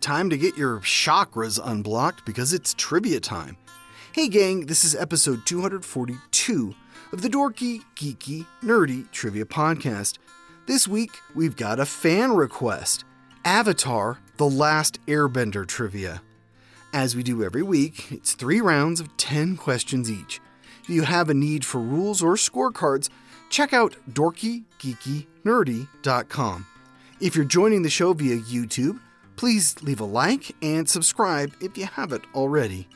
time to get your chakras unblocked because it's trivia time. Hey, gang, this is episode 242 of the Dorky, Geeky, Nerdy Trivia Podcast. This week, we've got a fan request Avatar The Last Airbender Trivia. As we do every week, it's three rounds of 10 questions each. If you have a need for rules or scorecards, check out dorkygeekynerdy.com. If you're joining the show via YouTube, please leave a like and subscribe if you haven't already.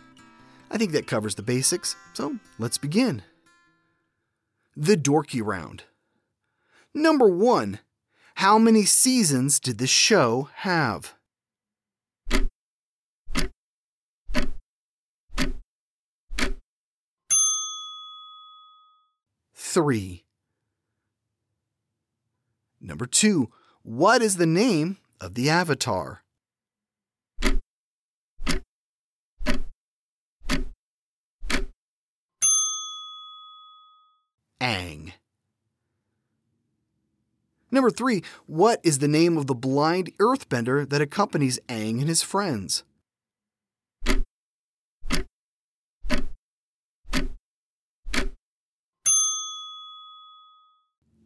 I think that covers the basics, so let's begin. The Dorky Round. Number 1. How many seasons did the show have? Three. Number two, what is the name of the avatar? Aang. Number three, what is the name of the blind earthbender that accompanies Aang and his friends?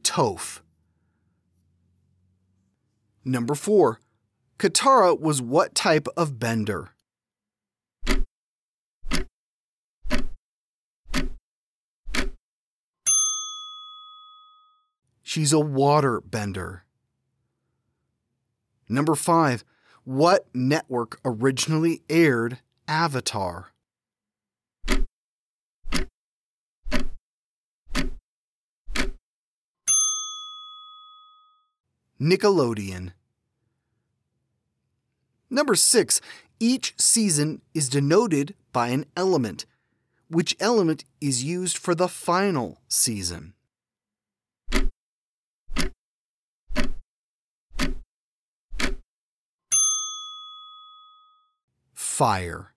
Toph. Number four, Katara was what type of bender? She's a water bender. Number five, what network originally aired Avatar? Nickelodeon. Number six, each season is denoted by an element. Which element is used for the final season? Fire.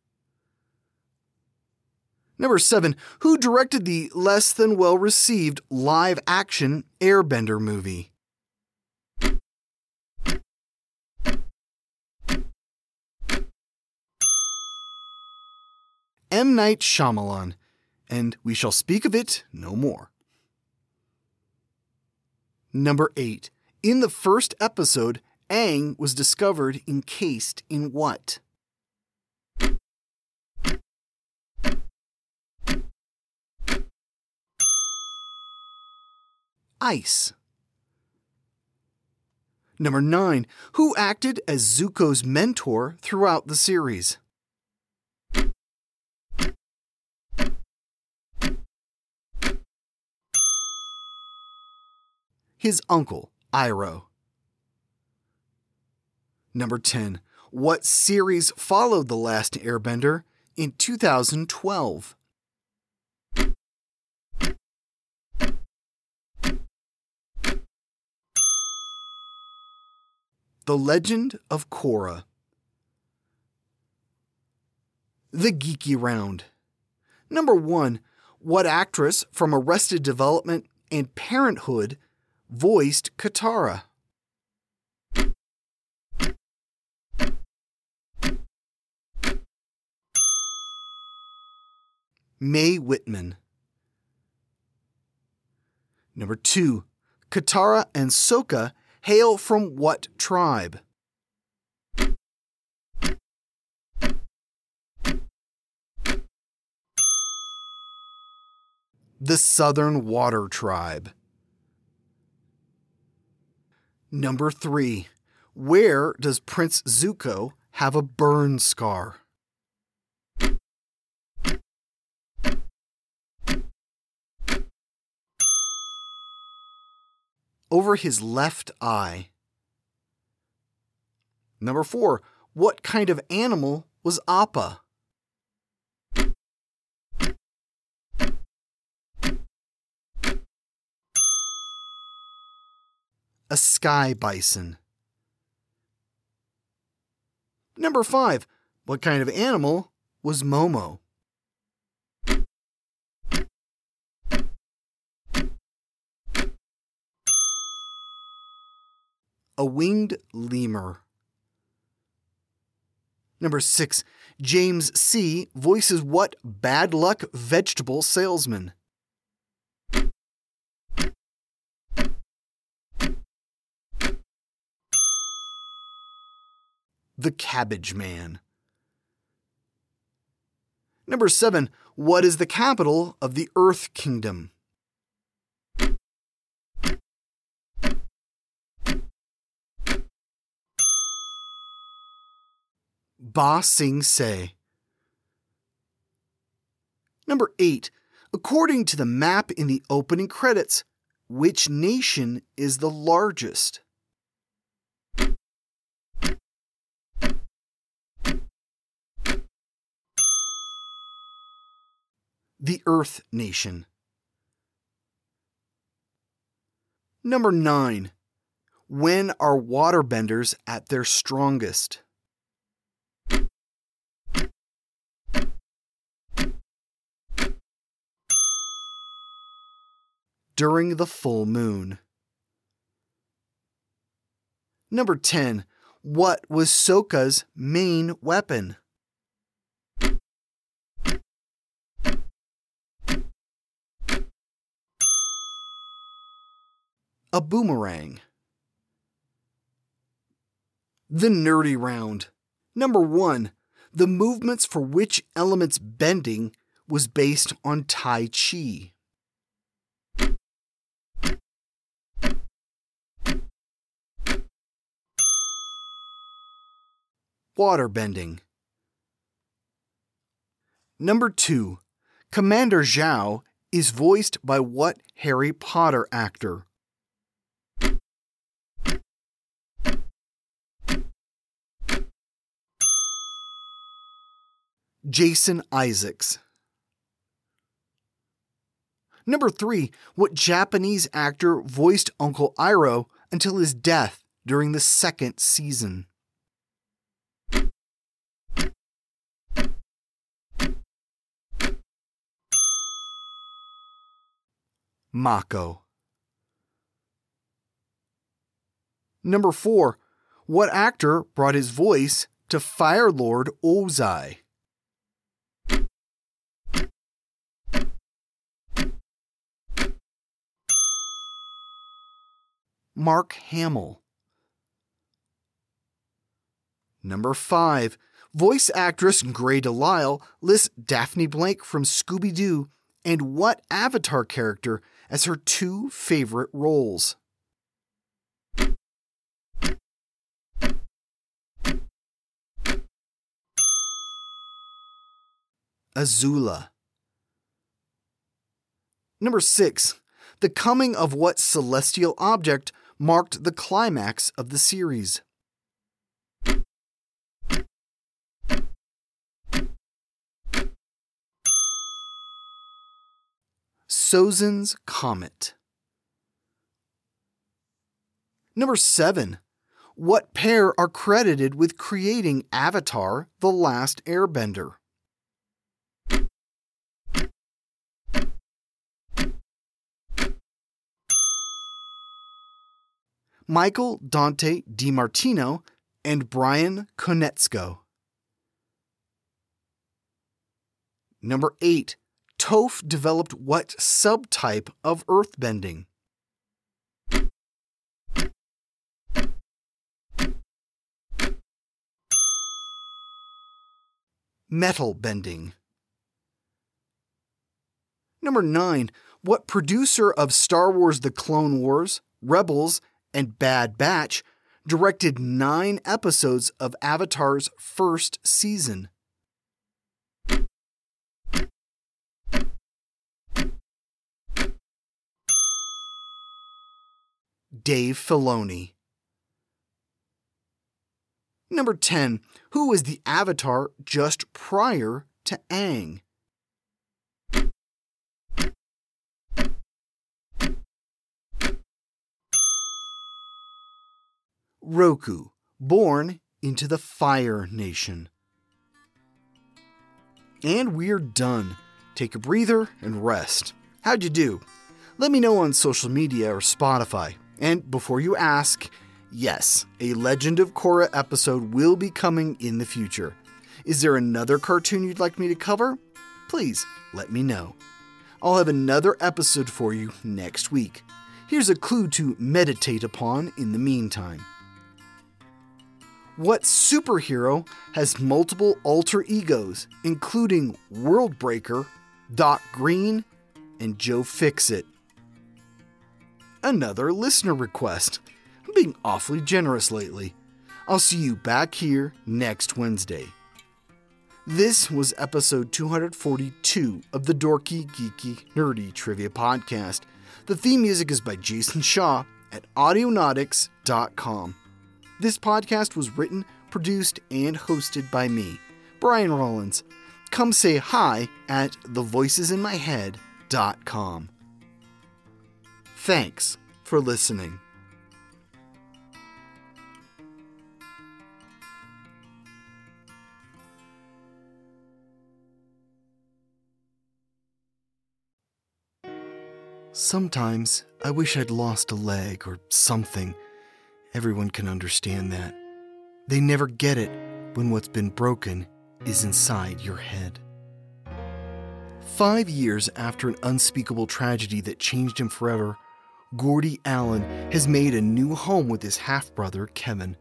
Number seven, who directed the less than well received live action Airbender movie? M. Night Shyamalan, and we shall speak of it no more. Number 8. In the first episode, Aang was discovered encased in what? Ice. Number 9. Who acted as Zuko's mentor throughout the series? his uncle, Iroh. Number 10. What series followed The Last Airbender in 2012? The Legend of Korra. The Geeky Round. Number 1. What actress from Arrested Development and Parenthood voiced Katara. Mae Whitman. Number two, Katara and Sokka hail from what tribe? The Southern Water Tribe. Number three, where does Prince Zuko have a burn scar? Over his left eye. Number four, what kind of animal was Appa? a sky bison. Number 5. What kind of animal was Momo? A winged lemur. Number 6. James Sie voices what bad luck vegetable salesman? The Cabbage Man. Number 7. What is the capital of the Earth Kingdom? Ba Sing Se. Number 8. According to the map in the opening credits, which nation is the largest? The Earth Nation. Number 9. When are waterbenders at their strongest? During the full moon. Number 10. What was Sokka's main weapon? A boomerang. The nerdy round. Number 1. The movements for which element's bending was based on Tai Chi. Water bending. Number 2. Commander Zhao is voiced by what Harry Potter actor? Jason Isaacs. Number 3. What Japanese actor voiced Uncle Iroh until his death during the second season? Mako. Number 4. What actor brought his voice to Fire Lord Ozai? Mark Hamill. Number 5. Voice actress Grey DeLisle lists Daphne Blake from Scooby Doo and what Avatar character as her two favorite roles. Azula. Number 6. The coming of what celestial object marked the climax of the series? Sozin's Comet. Number 7. What pair are credited with creating Avatar The Last Airbender? Michael Dante DiMartino and Bryan Konietzko. Number 8. Toph developed what subtype of earthbending? Metal bending. Number 9. What producer of Star Wars The Clone Wars, Rebels, and Bad Batch directed nine episodes of Avatar's first season? Dave Filoni. Number 10. Who was the avatar just prior to Aang? Roku, born into the Fire Nation. And we're done. Take a breather and rest. How'd you do? Let me know on social media or Spotify. And before you ask, yes, a Legend of Korra episode will be coming in the future. Is there another cartoon you'd like me to cover? Please let me know. I'll have another episode for you next week. Here's a clue to meditate upon in the meantime. What superhero has multiple alter egos, including Worldbreaker, Doc Green, and Joe Fixit? Another listener request. I'm being awfully generous lately. I'll see you back here next Wednesday. This was episode 242 of the Dorky, Geeky, Nerdy Trivia Podcast. The theme music is by Jason Shaw at Audionautix.com. This podcast was written, produced, and hosted by me, Brian Rollins. Come say hi at thevoicesinmyhead.com. Thanks for listening. Sometimes I wish I'd lost a leg or something. Everyone can understand that. They never get it when what's been broken is inside your head. Five years after an unspeakable tragedy that changed him forever, Gordy Allen has made a new home with his half brother, Kevin.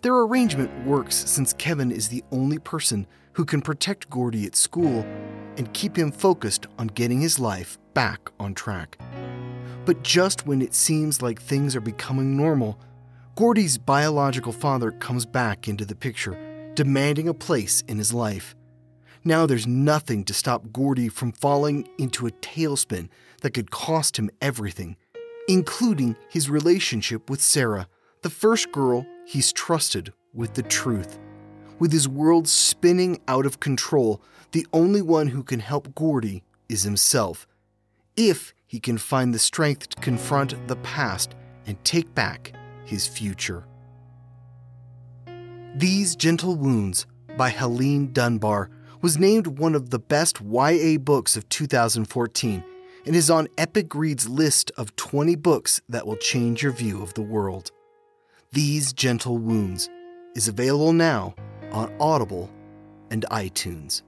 Their arrangement works since Kevin is the only person who can protect Gordy at school and keep him focused on getting his life back on track. But just when it seems like things are becoming normal, Gordy's biological father comes back into the picture, demanding a place in his life. Now there's nothing to stop Gordy from falling into a tailspin that could cost him everything, including his relationship with Sarah, the first girl he's trusted with the truth. With his world spinning out of control, the only one who can help Gordy is himself. If he can find the strength to confront the past and take back his future. These Gentle Wounds by Helene Dunbar was named one of the best YA books of 2014 and is on Epic Reads list of 20 books that will change your view of the world. These Gentle Wounds is available now on Audible and iTunes.